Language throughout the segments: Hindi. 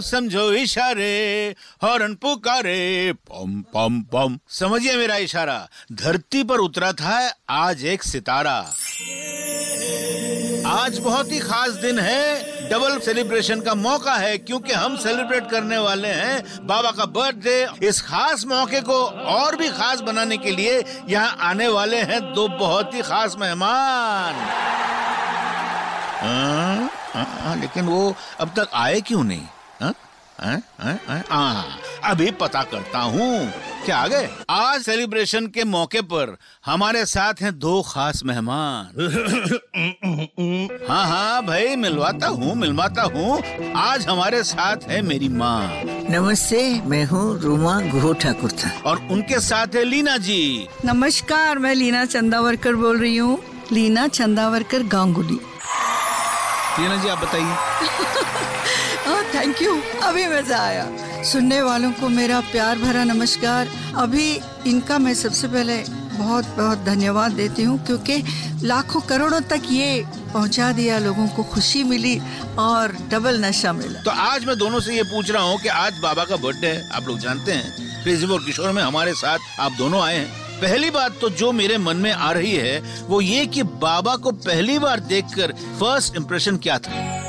समझो इशारे हॉर्न पुकारे पम पम पम। समझिए मेरा इशारा धरती पर उतरा था आज एक सितारा। आज बहुत ही खास दिन है डबल सेलिब्रेशन का मौका है क्योंकि हम सेलिब्रेट करने वाले हैं बाबा का बर्थडे। इस खास मौके को और भी खास बनाने के लिए यहाँ आने वाले हैं दो बहुत ही खास मेहमान। हाँ, हाँ, हाँ, लेकिन वो अब तक आए क्यों नहीं? हाँ? हाँ, हाँ, अभी पता करता हूँ। क्या आ गए? आज सेलिब्रेशन के मौके पर हमारे साथ हैं दो खास मेहमान। हाँ हाँ भाई मिलवाता हूँ मिलवाता हूँ। आज हमारे साथ है मेरी माँ। नमस्ते मैं हूँ रूमा गुहो ठाकुर था। और उनके साथ है लीना जी। नमस्कार मैं लीना चंदावरकर बोल रही हूँ। लीना चंदावरकर गांगुली। लीना जी आप बताइए। थैंक यू अभी मज़ा आया। सुनने वालों को मेरा प्यार भरा नमस्कार। अभी इनका मैं सबसे पहले बहुत बहुत धन्यवाद देती हूँ, क्योंकि लाखों करोड़ों तक ये पहुँचा दिया लोगों को खुशी मिली और डबल नशा मिला। तो आज मैं दोनों से ये पूछ रहा हूँ कि आज बाबा का बर्थडे है, आप लोग जानते हैं। क्रेजी और किशोर में हमारे साथ आप दोनों आए हैं। पहली बात तो जो मेरे मन में आ रही है, वो ये कि बाबा को पहली बार देखकर फ़र्स्ट इम्प्रेशन क्या था?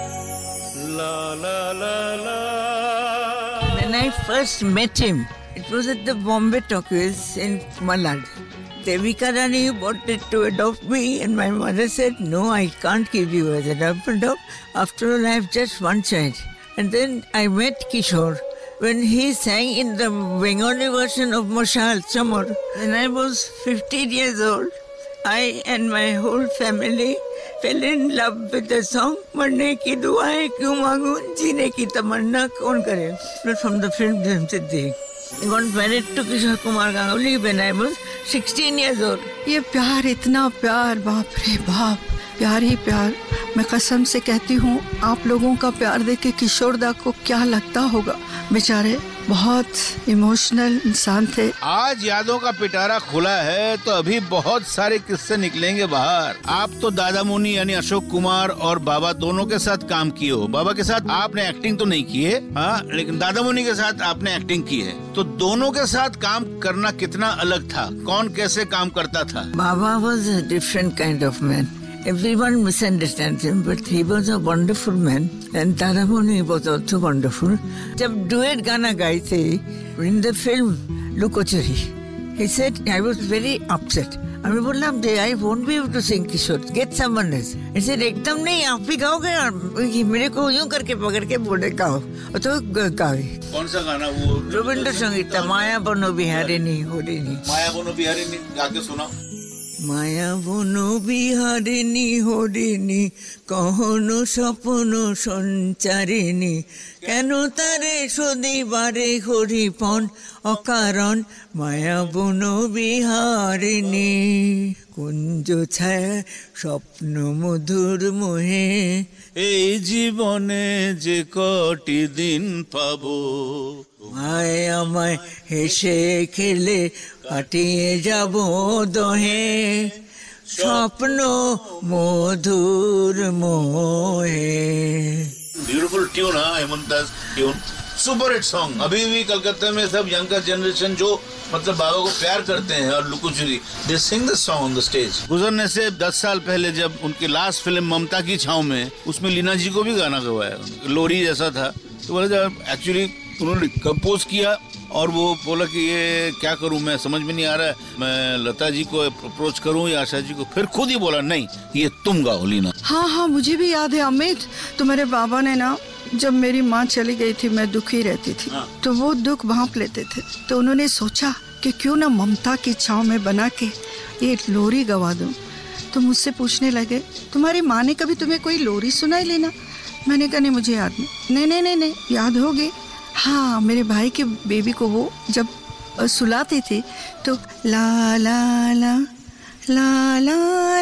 When I first met him, it was at the Bombay Talkies in Malad. Devika Rani wanted to adopt me and my mother said, no, I can't give you as an adopt. After all, I have just one child. And then I met Kishore when he sang in the Bengali version of Moshal Chamor. When I was 15 years old, I and my whole family fell in love with song मरने की दुआएँ क्यों मांगू? जीने की तमन्ना कौन करे? फ्रॉम द फ़िल्म धर्म सिद्धि गॉन्ट ये प्यार इतना प्यार, बाप रे बाप। प्यार ही प्यार। मैं कसम से कहती हूँ आप लोगों का प्यार देख के किशोरदा को क्या लगता होगा? बेचारे बहुत इमोशनल इंसान थे। आज यादों का पिटारा खुला है तो अभी बहुत सारे किस्से निकलेंगे बाहर। आप तो दादा मुनि यानी अशोक कुमार और बाबा दोनों के साथ काम किए हो। बाबा के साथ आपने एक्टिंग तो नहीं की है हाँ? लेकिन दादा मुनि के साथ आपने एक्टिंग की है। तो दोनों के साथ काम करना कितना अलग था? कौन कैसे काम करता था? बाबा was different kind of man. Everyone misunderstands him, but he was a wonderful man, and Taramani was also wonderful. जब duet गाना गाए थे in the film Lukochari, he said I was very upset. हमें बोला I won't be able to sing Kishore get someone else इसे एकदम नहीं आप भी गाओगे और मेरे को यूँ करके पकड़ के बोले गाओ और तो गावे कौन सा गाना वो रविंद्र संगीत माया बनो बिहारी नहीं हो रही नहीं माया बनो बिहारी नहीं गाके सुनाओ মায়া বন বিহারিণী, হরিণী, কহনো স্বপ্ন সঞ্চারিণী। কেন তারে সদিবারে হরিপন অকারণ? মায়া বন বিহারিণী। কুঞ্জ ছায় স্বপ্ন মধুর মোহে। এই জীবনে যে কটি দিন পাবো। মায় আমায় হেসে খেলে কাটিয়ে যাব দহে। স্বপ্ন মধুর মোহে। বিউটিফুল টিউন হ্যাঁ Hemant Das tune super hit song अभी भी कलकत्ता में सब यंगर जनरेशन जो मतलब बाबा को प्यार करते हैं और Lukochuri they sing this song on the stage गुजरने से दस साल पहले जब उनकी लास्ट फ़िल्म ममता की छाव में उसमें लीना जी को भी गाना गवाया। लोरी जैसा था। तो बोला जब एक्चुअली उन्होंने कंपोज किया और वो बोला कि ये क्या करूँ मैं समझ में नहीं आ रहा है। मैं लता जी को अप्रोच करूँ या आशा जी को? फिर खुद ही बोला नहीं ये तुम गाओ लीना। हाँ हाँ मुझे भी याद है अमित। तो मेरे बाबा ने ना जब मेरी माँ चली गई थी मैं दुखी रहती थी हाँ। तो वो दुख भाप लेते थे। तो उन्होंने सोचा कि क्यों ना ममता की छाव में बना के ये लोरी गवा दूँ। तो मुझसे पूछने लगे तुम्हारी माँ ने कभी तुम्हें कोई लोरी सुनाई लेना मैंने कहा नहीं मुझे याद नहीं। नहीं नहीं नहीं याद होगी हाँ मेरे भाई के बेबी को वो जब सुलाती थी तो ला ला ला ला ला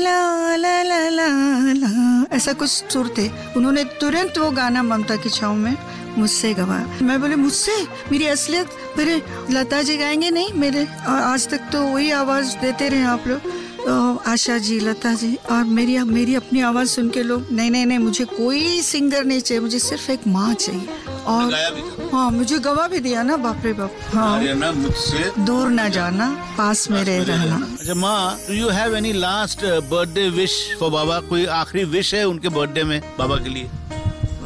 ऐसा कुछ सुर थे। उन्होंने तुरंत वो गाना ममता की छाव में मुझसे गवाया। मैं बोले, मुझसे? मेरी असलियत? मेरे लता जी गाएँगे नहीं? मेरे और आज तक तो वही आवाज़ देते रहे आप लोग। आशा जी, लता जी, और मेरी मेरी अपनी आवाज़ सुन के लोग, नहीं नहीं नहीं, मुझे कोई सिंगर नहीं चाहिए, मुझे सिर्फ़ एक माँ चाहिए। और हाँ मुझे गवाह भी दिया ना बाप रे बाप। हाँ। मुझसे दूर ना जाना पास में रह रहना। अच्छा माँ do you have any last birthday wish for बाबा कोई आखिरी विश है उनके बर्थडे में बाबा के लिए?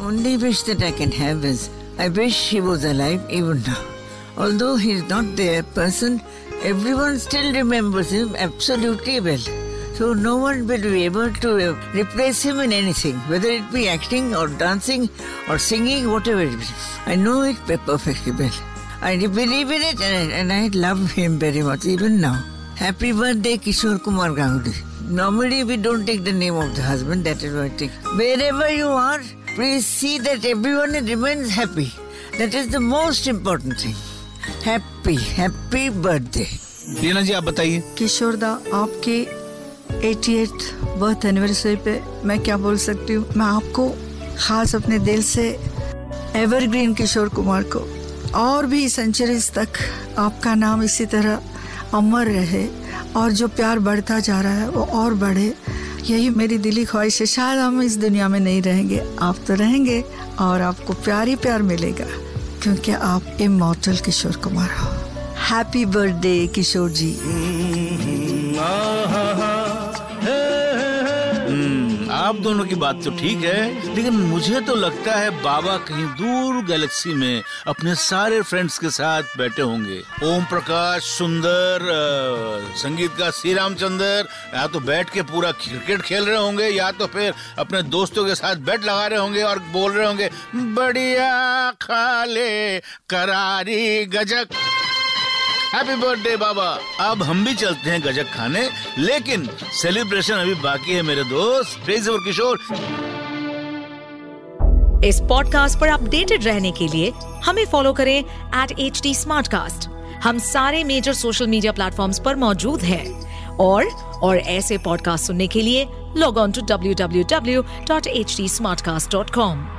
Only wish that I can have is I wish he was alive even now although he is not there person everyone still remembers him absolutely well So no one will be able to uh, replace him in anything, whether it be acting or dancing or singing, whatever it be. I know it pe- perfectly well. I believe in it and I, and I love him very much even now. Happy birthday, Kishore Kumar Ganguly. Normally, we don't take the name of the husband, that is why I take. Wherever you are, please see that everyone remains happy. That is the most important thing. Happy, happy birthday. Reena जी आप बताइए किशोर दा आपके 88th बर्थ एनिवर्सरी पे मैं क्या बोल सकती हूँ? मैं आपको खास अपने दिल से एवरग्रीन किशोर कुमार को और भी सेंचुरीज तक आपका नाम इसी तरह अमर रहे और जो प्यार बढ़ता जा रहा है वो और बढ़े। यही मेरी दिली ख्वाहिश है। शायद हम इस दुनिया में नहीं रहेंगे। आप तो रहेंगे और आपको प्यार ही प्यार मिलेगा क्योंकि आप इमोटल किशोर कुमार हो। Happy birthday Kishore ji. आप दोनों की बात तो ठीक है, लेकिन मुझे तो लगता है बाबा कहीं दूर गैलेक्सी में अपने सारे फ्रेंड्स के साथ बैठे होंगे। ओम प्रकाश सुंदर संगीत का श्री रामचंद्र या तो बैठ के पूरा क्रिकेट खेल रहे होंगे, या तो फिर अपने दोस्तों के साथ बैट लगा रहे होंगे और बोल रहे होंगे, बढ़िया, खाले, करारी, गजक। हैप्पी बर्थडे बाबा अब हम भी चलते हैं गजक खाने लेकिन सेलिब्रेशन अभी बाकी है मेरे दोस्त क्रेजी और किशोर। इस पॉडकास्ट पर अपडेटेड रहने के लिए हमें फॉलो करें एट एच डी हम सारे मेजर सोशल मीडिया प्लेटफॉर्म्स पर मौजूद हैं। और और ऐसे पॉडकास्ट सुनने के लिए log on to W W W dot H D smart cast dot com